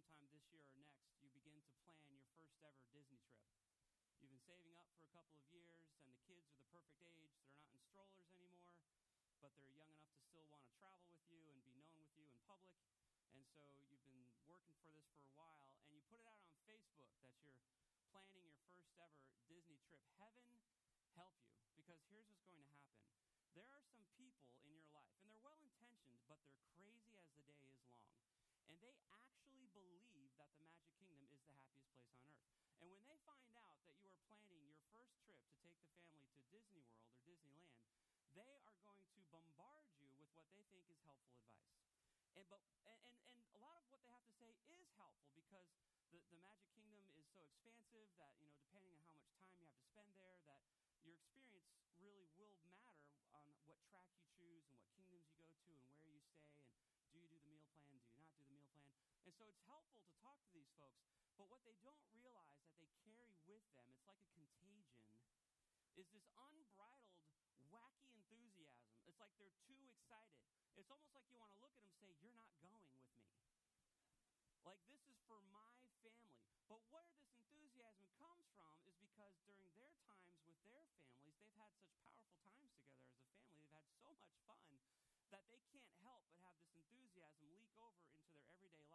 sometime this year or next, you begin to plan your first ever Disney trip. You've been saving up for a couple of years, and the kids are the perfect age. They're not in strollers anymore, but they're young enough to still want to travel with you and be known with you in public. And so you've been working for this for a while, and you put it out on Facebook that you're planning your first ever Disney trip. Heaven help you, because here's what's going to happen. There are some people in your life, and they're well intentioned, but they're crazy as the day is long. And they actually believe that the Magic Kingdom is the happiest place on earth. And when they find out that you are planning your first trip to take the family to Disney World or Disneyland, they are going to bombard you with what they think is helpful advice. And, but, and, and a lot of what they have to say is helpful because the, the Magic Kingdom is so expansive that, you know, depending on how much time you have to spend there, that your experience really will matter on what track you choose and what kingdoms you go to and where you stay and do you do the meal plan? Do you not do the meal plan? And so it's helpful to talk to these folks, but what they don't realize that they carry with them, it's like a contagion, is this unbridled, wacky enthusiasm. It's like they're too excited. It's almost like you want to look at them and say, You're not going with me. Like, this is for my family. But where this enthusiasm comes from is because during their times with their families, they've had such powerful times together as a family. They've had so much fun that they can't help but have this enthusiasm leak over into their everyday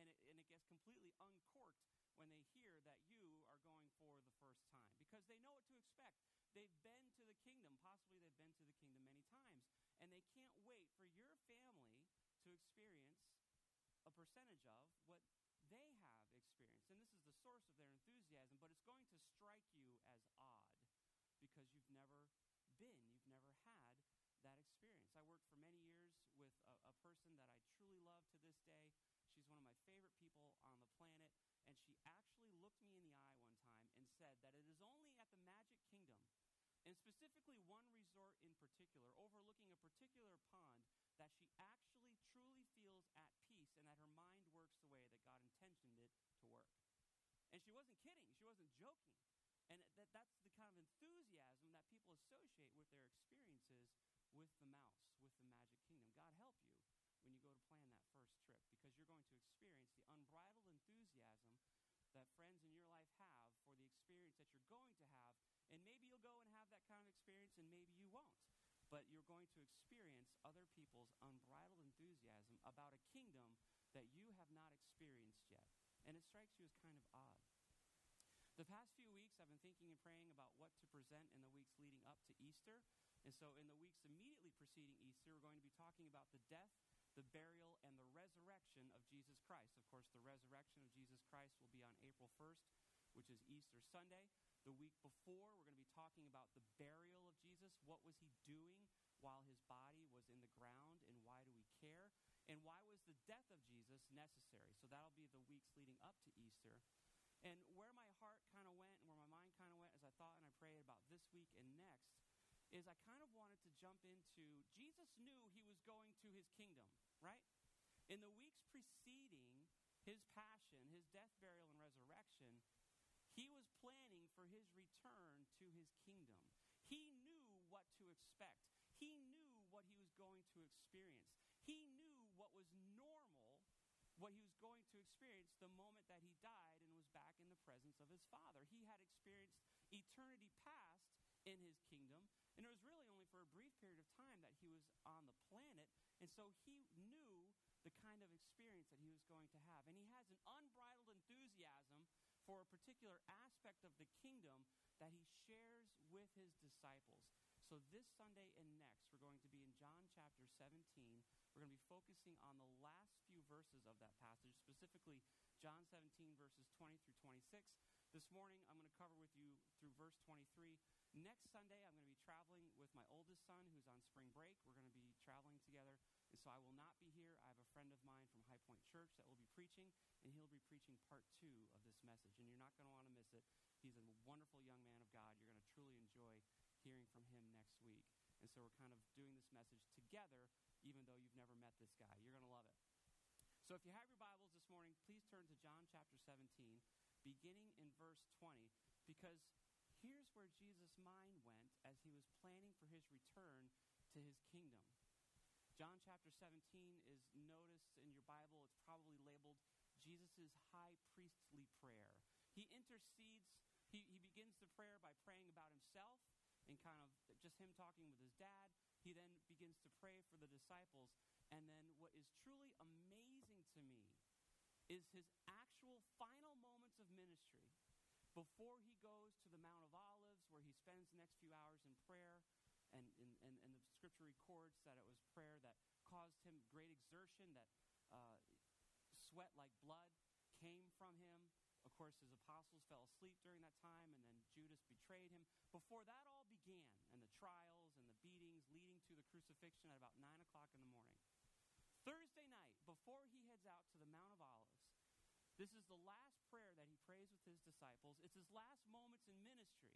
and it, and it gets completely uncorked when they hear that you are going for the first time because they know what to expect. They've been to the kingdom, possibly they've been to the kingdom many times, and they can't wait for your family to experience a percentage of what they have experienced. And this is the source of their enthusiasm, but it's going to strike you as odd because you've never been, you've never had that experience. I worked for many years with a, a, person that I truly love to this day. She's one of my favorite people on the planet. And she actually looked me in the eye one time and said that it is only at the Magic Kingdom, and specifically one resort in particular, overlooking a particular pond, that she actually truly feels at peace and that her mind works the way that God intended it to work. And she wasn't kidding, she wasn't joking. And that, that's the kind of enthusiasm that people associate with their experiences with the mouse, with the magic kingdom. God help you when you go to plan that first trip because you're going to experience the unbridled enthusiasm that friends in your life have for the experience that you're going to have. And maybe you'll go and have that kind of experience, and maybe you won't. But you're going to experience other people's unbridled enthusiasm about a kingdom that you have not experienced yet. And it strikes you as kind of odd. The past few weeks, I've been thinking and praying about what to present in the weeks leading up to Easter. And so, in the weeks immediately preceding Easter, we're going to be talking about the death, the burial, and the resurrection of Jesus Christ. Of course, the resurrection of Jesus Christ will be on April 1st, which is Easter Sunday. The week before, we're going to be talking about the burial of Jesus. What was he doing while his body was in the ground, and why do we care? And why was the death of Jesus necessary? So, that'll be the weeks leading up to Easter. And where my heart kind of went and where my mind kind of went as I thought and I prayed about this week and next is I kind of wanted to jump into Jesus knew he was going to his kingdom, right? In the weeks preceding his passion, his death, burial, and resurrection, he was planning for his return to his kingdom. He knew what to expect. He knew what he was going to experience. He knew what was normal, what he was going to experience the moment that he died and was back in the presence of his Father. He had experienced eternity past in his kingdom, and it was really only for a brief period of time that he was on the planet. And so he knew the kind of experience that he was going to have. And he has an unbridled enthusiasm for a particular aspect of the kingdom that he shares with his disciples. So this Sunday and next, we're going to be in John chapter 17. We're going to be focusing on the last few verses of that passage, specifically John 17, verses 20 through 26. This morning, I'm going to cover with you through verse 23. Next Sunday, I'm going to be traveling with my oldest son who's on spring break. We're going to be traveling together. And so I will not be here. I have a friend of mine from High Point Church that will be preaching, and he'll be preaching part two of this message. And you're not going to want to miss it. He's a wonderful young man of God. You're going to truly enjoy hearing from him next week. And so we're kind of doing this message together, even though you've never met this guy. You're going to love it. So if you have your Bibles this morning, please turn to John chapter 17, beginning in verse 20, because Here's where Jesus' mind went as he was planning for his return to his kingdom. John chapter 17 is noticed in your Bible. It's probably labeled Jesus' high priestly prayer. He intercedes, he, he begins the prayer by praying about himself and kind of just him talking with his dad. He then begins to pray for the disciples. And then what is truly amazing to me is his actual final moments of ministry before he goes to the Mount of Olives, where he spends the next few hours in prayer. And, and, and, the scripture records that it was prayer that caused him great exertion, that uh, sweat like blood came from him. Of course, his apostles fell asleep during that time, and then Judas betrayed him. Before that all began, and the trials and the beatings leading to the crucifixion at about 9 o'clock in the morning. Thursday night, before he heads out to the Mount of Olives, this is the last prayer that he prays with his disciples. It's his last moments in ministry.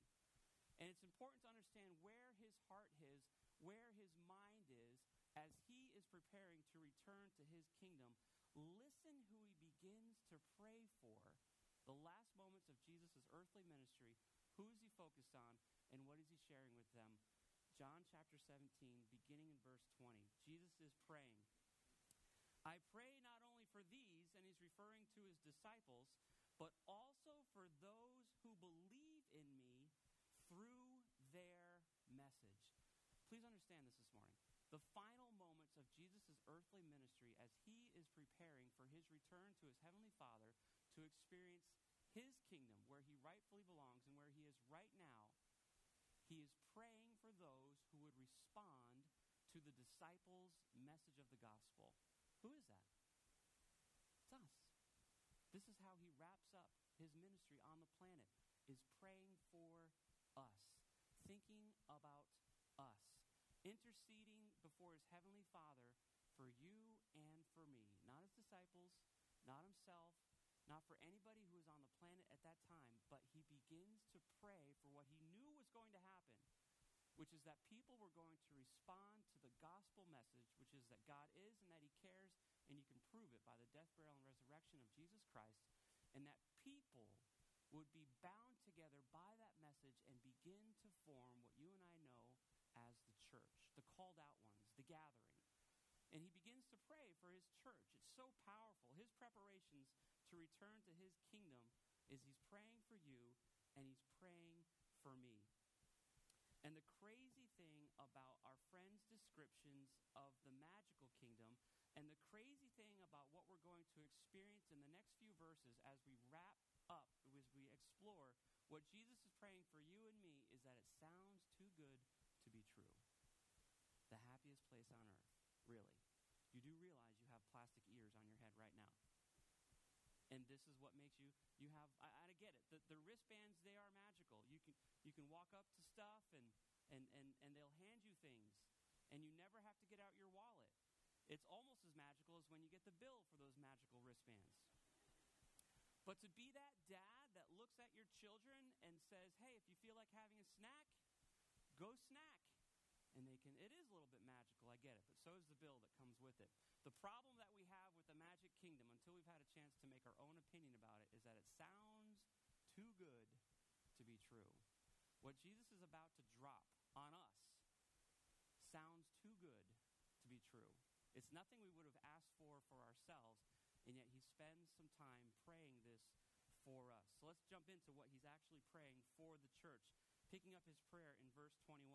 And it's important to understand where his heart is, where his mind is, as he is preparing to return to his kingdom. Listen who he begins to pray for the last moments of Jesus' earthly ministry. Who is he focused on, and what is he sharing with them? John chapter 17, beginning in verse 20. Jesus is praying. I pray not only for these, referring to his disciples, but also for those who believe in me through their message. Please understand this this morning. The final moments of Jesus' earthly ministry as he is preparing for his return to his heavenly Father to experience his kingdom where he rightfully belongs and where he is right now, he is praying for those who would respond to the disciples' message of the gospel. Who is that? Us. This is how he wraps up his ministry on the planet, is praying for us, thinking about us, interceding before his heavenly Father for you and for me. Not his disciples, not himself, not for anybody who was on the planet at that time, but he begins to pray for what he knew was going to happen which is that people were going to respond to the gospel message, which is that God is and that He cares, and you can prove it by the death, burial, and resurrection of Jesus Christ, and that people would be bound together by that message and begin to form what you and I know as the church, the called out ones, the gathering. And he begins to pray for his church. It's so powerful. His preparations to return to his kingdom is he's praying for you and he's praying for me. And the crazy thing about our friends' descriptions of the magical kingdom, and the crazy thing about what we're going to experience in the next few verses as we wrap up, as we explore what Jesus is praying for you and me, is that it sounds too good to be true. The happiest place on earth, really. You do realize you have plastic ears on your head right now. And this is what makes you you have I, I get it. The, the wristbands they are magical. You can you can walk up to stuff and and, and and they'll hand you things and you never have to get out your wallet. It's almost as magical as when you get the bill for those magical wristbands. But to be that dad that looks at your children and says, "Hey, if you feel like having a snack, go snack." and they can it is a little bit magical i get it but so is the bill that comes with it the problem that we have with the magic kingdom until we've had a chance to make our own opinion about it is that it sounds too good to be true what jesus is about to drop on us sounds too good to be true it's nothing we would have asked for for ourselves and yet he spends some time praying this for us so let's jump into what he's actually praying for the church picking up his prayer in verse 21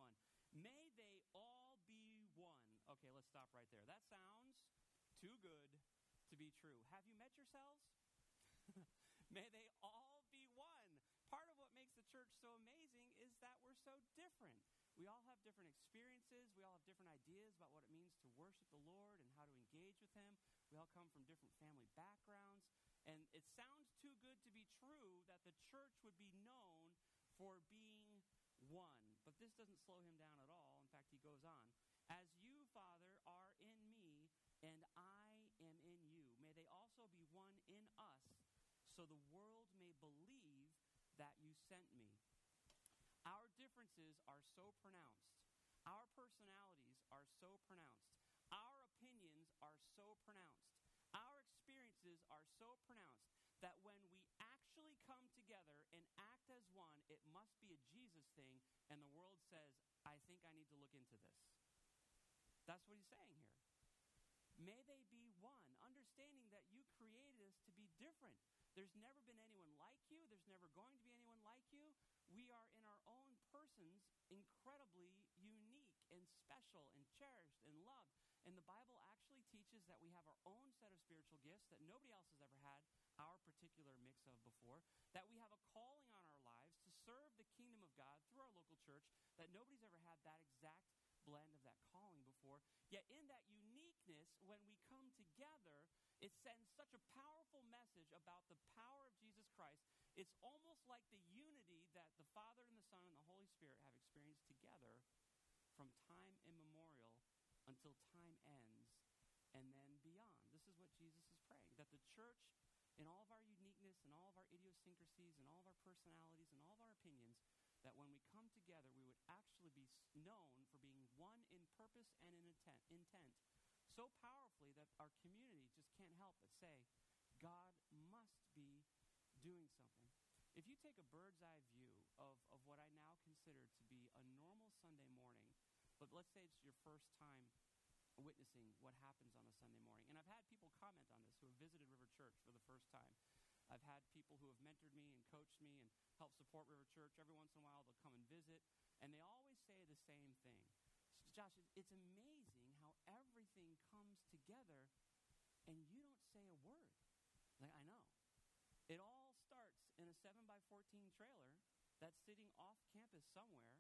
May they all be one. Okay, let's stop right there. That sounds too good to be true. Have you met yourselves? May they all be one. Part of what makes the church so amazing is that we're so different. We all have different experiences. We all have different ideas about what it means to worship the Lord and how to engage with Him. We all come from different family backgrounds. And it sounds too good to be true that the church would be known for being one. But this doesn't slow him down at all. In fact, he goes on As you, Father, are in me, and I am in you, may they also be one in us, so the world may believe that you sent me. Are so pronounced. Our personalities are so pronounced. Our opinions are so pronounced. Our experiences are so pronounced that when we actually come together and act as one, it must be a Jesus thing, and the world says, I think I need to look into this. That's what he's saying here. May they be one, understanding that you created us to be different. There's never been anyone like you, there's never going to be anyone like you. We are in our own persons incredibly unique and special and cherished and loved. And the Bible actually teaches that we have our own set of spiritual gifts that nobody else has ever had our particular mix of before, that we have a calling on our lives to serve the kingdom of God through our local church, that nobody's ever had that exact blend of that calling before. Yet, in that uniqueness, when we come together, it sends such a powerful message about the power of Jesus Christ. It's almost like the unity that the Father and the Son and the Holy Spirit have experienced together from time immemorial until time ends and then beyond. This is what Jesus is praying that the church, in all of our uniqueness and all of our idiosyncrasies and all of our personalities and all of our opinions, that when we come together, we would actually be known for being one in purpose and in intent, intent so powerfully that our community just can't help but say, God must be doing something. If you take a bird's eye view of, of what I now consider to be a normal Sunday morning, but let's say it's your first time witnessing what happens on a Sunday morning. And I've had people comment on this who have visited River Church for the first time. I've had people who have mentored me and coached me and helped support River Church. Every once in a while, they'll come and visit, and they always say the same thing. Josh, it's amazing how everything comes together and you don't say a word. Like, I know. It all starts in a 7 by 14 trailer that's sitting off campus somewhere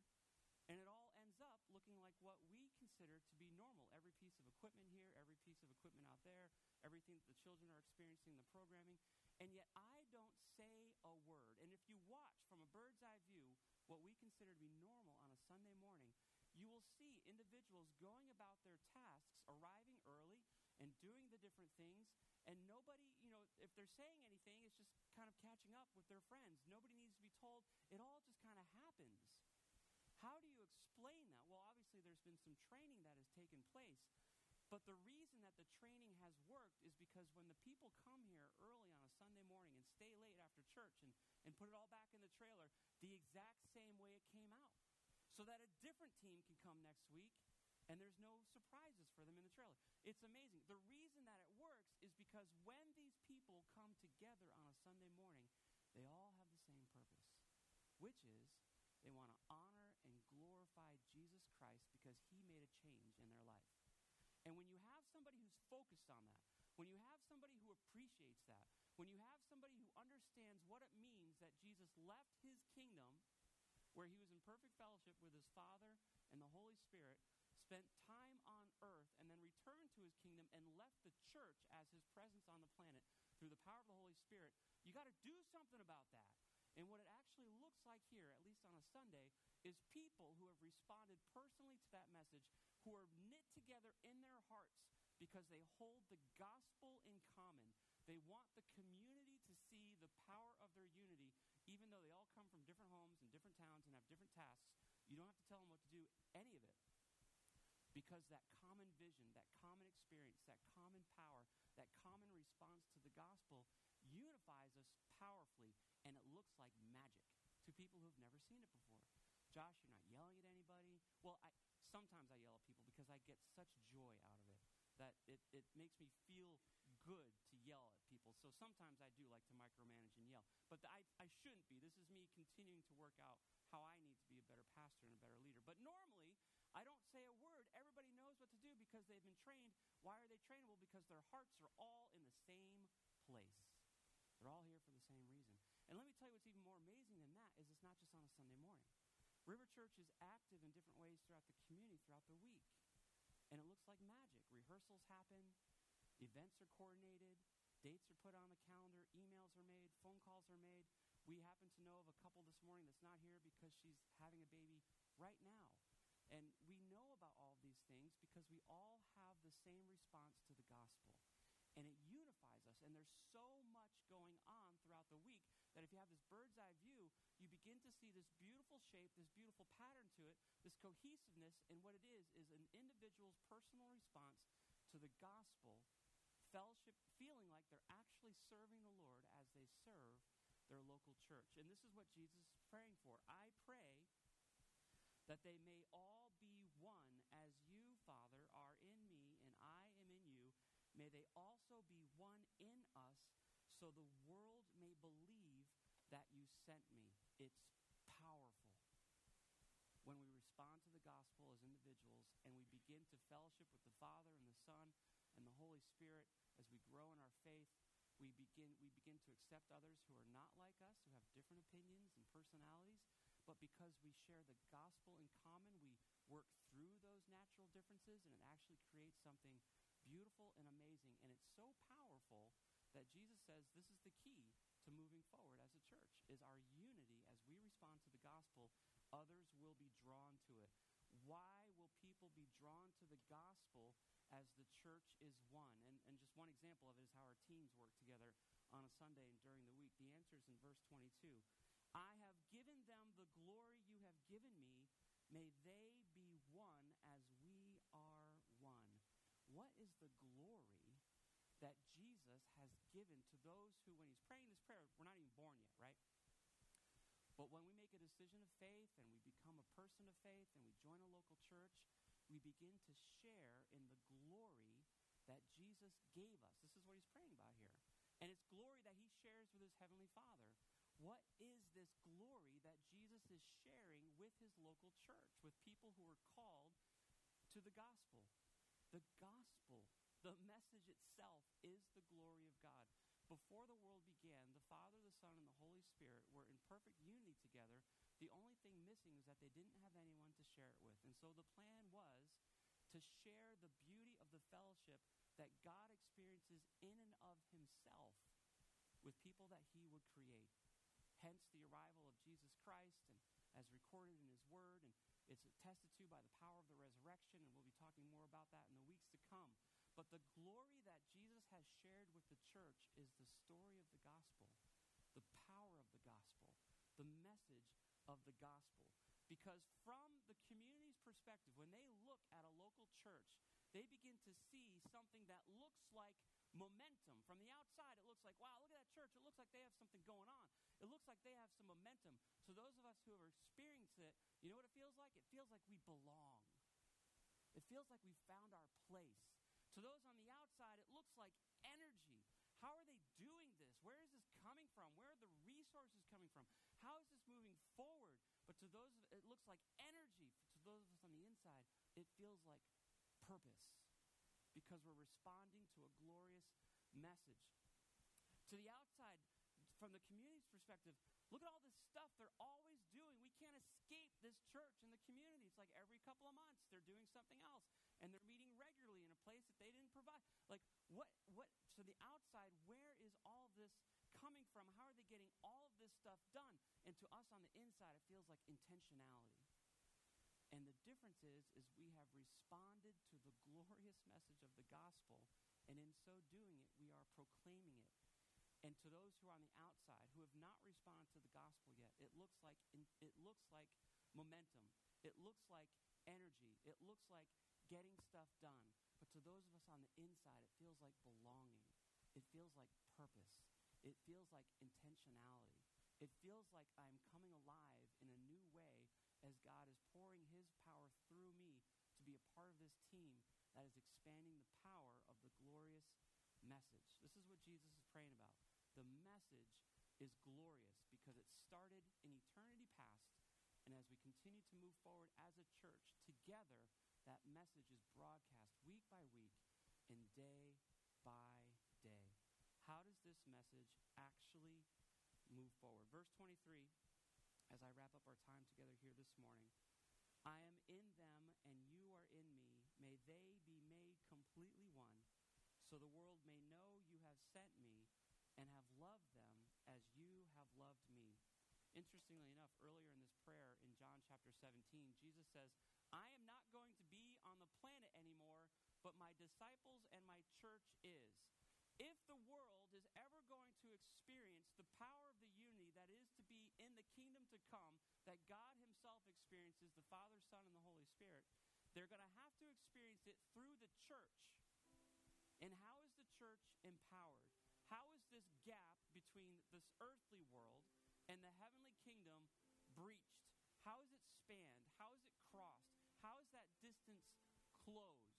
and it all ends up looking like what we consider to be normal. Every piece of equipment here, every piece of equipment out there, everything that the children are experiencing, the programming. And yet I don't say a word. And if you watch from a bird's eye view what we consider to be normal on a Sunday morning, you will see individuals going about their tasks, arriving early and doing the different things. And nobody, you know, if they're saying anything, it's just kind of catching up with their friends. Nobody needs to be told. It all just kind of happens. How do you explain that? Well, obviously, there's been some training that has taken place. But the reason that the training has worked is because when the people come here early on a Sunday morning and stay late after church and, and put it all back in the trailer, the exact same way it came out. So that a different team can come next week and there's no surprises for them in the trailer. It's amazing. The reason that it works is because when these people come together on a Sunday morning, they all have the same purpose, which is they want to honor and glorify Jesus Christ because he made a change in their life. And when you have somebody who's focused on that, when you have somebody who appreciates that, when you have somebody who understands what it means that Jesus left his kingdom where he was in perfect fellowship with his Father and the Holy Spirit, spent time on earth, and then returned to his kingdom and left the church as his presence on the planet through the power of the Holy Spirit, you got to do something about that. And what it actually looks like here, at least on a Sunday, is people who have responded personally to that message, who are knit together in their hearts because they hold the gospel in common. They want the community to see the power of their unity, even though they all come from different homes and different towns and have different tasks. You don't have to tell them what to do, any of it. Because that common vision, that common experience, that common power, that common response to the gospel unifies us powerfully, and it looks like magic to people who've never seen it before. Josh, you're not yelling at anybody. Well, I, sometimes I yell at people because I get such joy out of it that it, it makes me feel good to yell at people. So sometimes I do like to micromanage and yell. But I, I shouldn't be. This is me continuing to work out how I need to be a better pastor and a better leader. But normally, I don't say a word. Everybody knows what to do because they've been trained. Why are they trainable? Because their hearts are all in the same place. They're all here for the same reason. And let me tell you what's even more amazing than that is it's not just on a Sunday morning. River Church is active in different ways throughout the community throughout the week. And it looks like magic. Rehearsals happen, events are coordinated, dates are put on the calendar, emails are made, phone calls are made. We happen to know of a couple this morning that's not here because she's having a baby right now. And we know about all of these things because we all have the same response to the gospel and it unifies us. And there's so much going on throughout the week that if you have this bird's eye view, you begin to see this beautiful shape, this beautiful pattern to it, this cohesiveness. And what it is, is an individual's personal response to the gospel, fellowship, feeling like they're actually serving the Lord as they serve their local church. And this is what Jesus is praying for. I pray that they may all be one Father, are in me and I am in you may they also be one in us, so the world may believe that you sent me. It's powerful. When we respond to the gospel as individuals and we begin to fellowship with the Father and the Son and the Holy Spirit as we grow in our faith, we begin, we begin to accept others who are not like us, who have different opinions and personalities. But because we share the gospel in common, we work through those natural differences and it actually creates something beautiful and amazing. And it's so powerful that Jesus says this is the key to moving forward as a church is our unity as we respond to the gospel others will be drawn to it. Why will people be drawn to the gospel as the church is one? And, and just one example of it is how our teams work together on a sunday and during the week. The answer is in verse 22 i have given them the glory you have given me. May they one as we are one what is the glory that Jesus has given to those who, when he's praying this prayer, we're not even born yet, right? But when we make a decision of faith and we become a person of faith and we join a local church, we begin to share in the glory that Jesus gave us. This is what he's praying about here. And it's glory that he shares with his heavenly Father. What is this glory that Jesus is sharing with his local church, with people who are called to the gospel? The gospel the message itself is the glory of God. Before the world began, the Father, the Son, and the Holy Spirit were in perfect unity together. The only thing missing was that they didn't have anyone to share it with. And so the plan was to share the beauty of the fellowship that God experiences in and of himself with people that he would create. Hence the arrival of Jesus Christ and as recorded in his word and it's attested to by the power of the resurrection and we'll be talking more about that in the weeks to come. But the glory that Jesus has shared with the church is the story of the gospel, the power of the gospel, the message of the gospel. Because from the community's perspective, when they look at a local church, they begin to see something that looks like momentum. From the outside, it looks like, wow, look at that church. It looks like they have something going on. It looks like they have some momentum. So, those of us who have experienced it, you know what it feels like? We belong. It feels like we've found our place. To those on the outside, it looks like energy. How are they doing this? Where is this coming from? Where are the resources coming from? How is this moving forward? But to those, it looks like energy. To those of us on the inside, it feels like purpose because we're responding to a glorious message. To the outside, from the community's perspective, look at all this stuff they're always doing. This church and the community. It's like every couple of months they're doing something else and they're meeting regularly in a place that they didn't provide. Like what what to the outside, where is all this coming from? How are they getting all of this stuff done? And to us on the inside it feels like intentionality. And the difference is is we have responded to the glorious message of the gospel and in so doing it we are proclaiming it and to those who are on the outside who have not responded to the gospel yet, it looks like it looks like momentum. It looks like energy. It looks like getting stuff done. But to those of us on the inside, it feels like belonging. It feels like purpose. It feels like intentionality. It feels like I'm coming alive in a new way as God is pouring his power through me to be a part of this team that is expanding the power of the glorious message. This is what Jesus is praying about. The message is glorious because it started in eternity past. And as we continue to move forward as a church together, that message is broadcast week by week and day by day. How does this message actually move forward? Verse 23, as I wrap up our time together here this morning I am in them and you are in me. May they be made completely one, so the world may know you have sent me and have loved them as you have loved me. Interestingly enough, earlier in this prayer in John chapter 17, Jesus says, I am not going to be on the planet anymore, but my disciples and my church is. If the world is ever going to experience the power of the unity that is to be in the kingdom to come, that God Himself experiences, the Father, Son, and the Holy Spirit, they're going to have to experience it through the church. And how is the church empowered? How is this gap between this earthly world and the heavenly kingdom breached? How is it spanned? How is it crossed? How is that distance closed?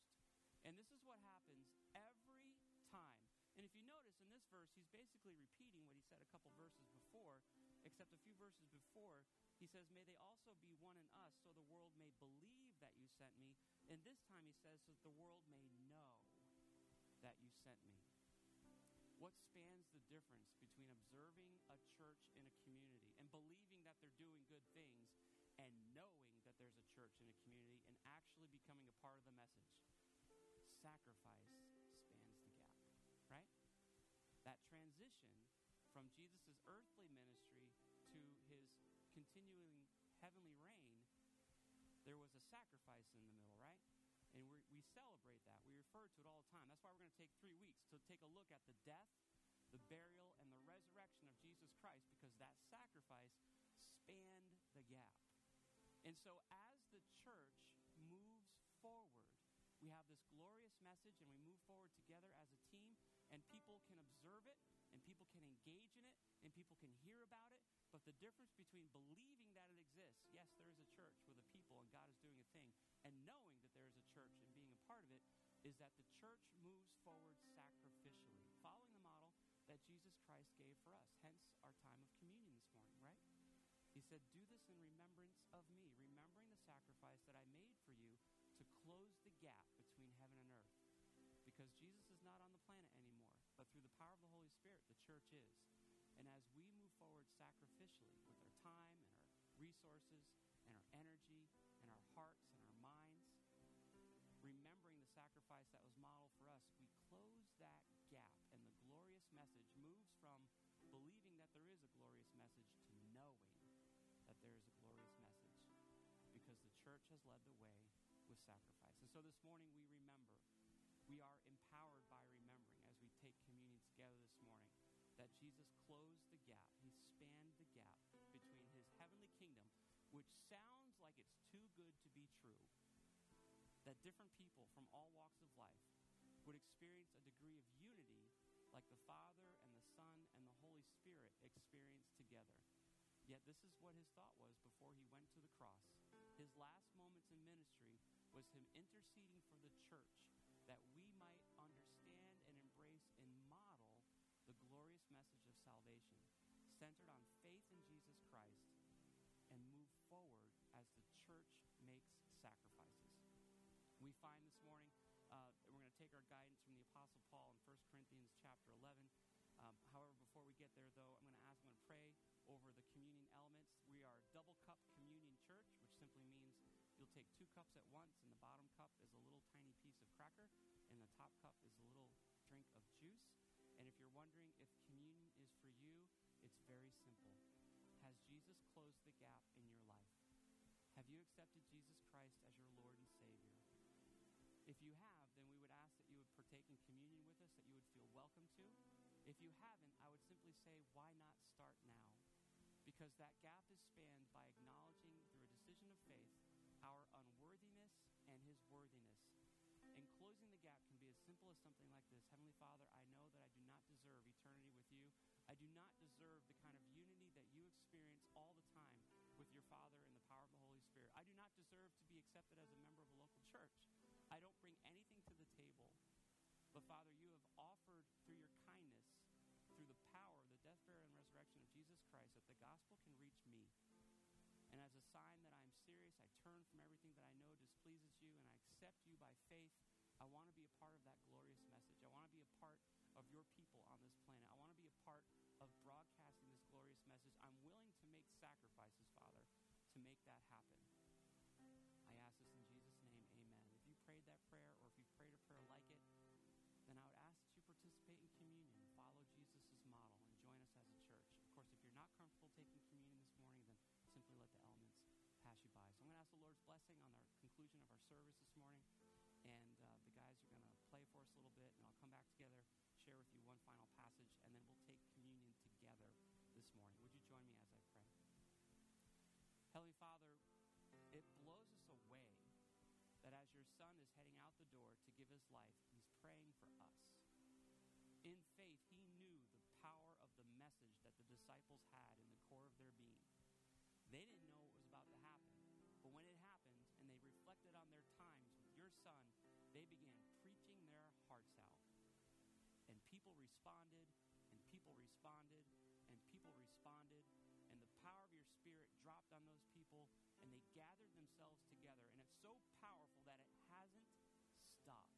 And this is what happens every time. And if you notice in this verse, he's basically repeating what he said a couple verses before, except a few verses before, he says, May they also be one in us, so the world may believe that you sent me. And this time he says, So that the world may know that you sent me. What spans the difference between observing a church in a community and believing that they're doing good things and knowing that there's a church in a community and actually becoming a part of the message? Sacrifice spans the gap, right? That transition from Jesus' earthly ministry to his continuing heavenly reign, there was a sacrifice in the middle? And we we celebrate that. We refer to it all the time. That's why we're going to take three weeks to take a look at the death, the burial, and the resurrection of Jesus Christ because that sacrifice spanned the gap. And so as the church moves forward, we have this glorious message and we move forward together as a team, and people can observe it, and people can engage in it, and people can hear about it. But the difference between believing that it exists, yes, there is a church with a people and God is doing a thing, and knowing that there is a church and being a part of it, is that the church moves forward sacrificially, following the model that Jesus Christ gave for us. Hence our time of communion this morning, right? He said, Do this in remembrance of me, remembering the sacrifice that I made for you to close the gap between heaven and earth. Because Jesus is not on the planet anymore, but through the power of the Holy Spirit, the church is. And as we move forward sacrificially with our time and our resources and our energy and our hearts sacrifice that was modeled for us, we close that gap. And the glorious message moves from believing that there is a glorious message to knowing that there is a glorious message because the church has led the way with sacrifice. And so this morning we remember. We are empowered by remembering as we take communion together this morning that Jesus closed the gap. He spanned the gap between his heavenly kingdom, which sounds like it's too good to be true. That different people from all walks of life would experience a degree of unity like the Father and the Son and the Holy Spirit experienced together. Yet this is what his thought was before he went to the cross. His last moments in ministry was him interceding for the church that we might understand and embrace and model the glorious message of salvation centered on faith in Jesus Christ and move forward as the church makes sacrifices. We find this morning, uh, we're going to take our guidance from the Apostle Paul in 1 Corinthians chapter 11. Um, however, before we get there, though, I'm going to ask, I'm going to pray over the communion elements. We are double cup communion church, which simply means you'll take two cups at once, and the bottom cup is a little tiny piece of cracker, and the top cup is a little drink of juice. And if you're wondering if communion is for you, it's very simple. Has Jesus closed the gap in your life? Have you accepted Jesus Christ as your welcome to. If you haven't, I would simply say, why not start now? Because that gap is spanned by acknowledging through a decision of faith our unworthiness and His worthiness. And closing the gap can be as simple as something like this Heavenly Father, I know that I do not deserve eternity with you. I do not deserve the kind of unity that you experience all the time with your Father and the power of the Holy Spirit. I do not deserve to be accepted as a member of a local church. I don't bring anything to the table. But Father, And as a sign that I'm serious, I turn from everything that I know displeases you and I accept you by faith. I want to be a part of that glorious message. I want to be a part of your people on this planet. I want to be a part of broadcasting this glorious message. I'm willing to make sacrifices, Father, to make that happen. Ask the Lord's blessing on our conclusion of our service this morning. And uh, the guys are going to play for us a little bit, and I'll come back together, share with you one final passage, and then we'll take communion together this morning. Would you join me as I pray? Heavenly Father, it blows us away that as your son is heading out the door to give his life, he's praying for us. In faith, he knew the power of the message that the disciples had in the core of their being. They didn't know son, they began preaching their hearts out. And people responded, and people responded, and people responded, and the power of your spirit dropped on those people, and they gathered themselves together. And it's so powerful that it hasn't stopped,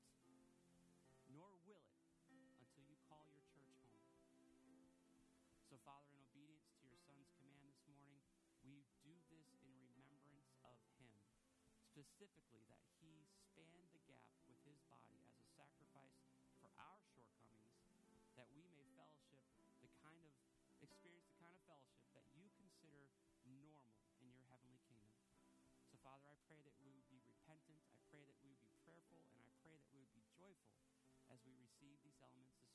nor will it until you call your church home. So, Father, in specifically that he spanned the gap with his body as a sacrifice for our shortcomings, that we may fellowship the kind of experience the kind of fellowship that you consider normal in your heavenly kingdom. So, Father, I pray that we would be repentant. I pray that we would be prayerful, and I pray that we would be joyful as we receive these elements this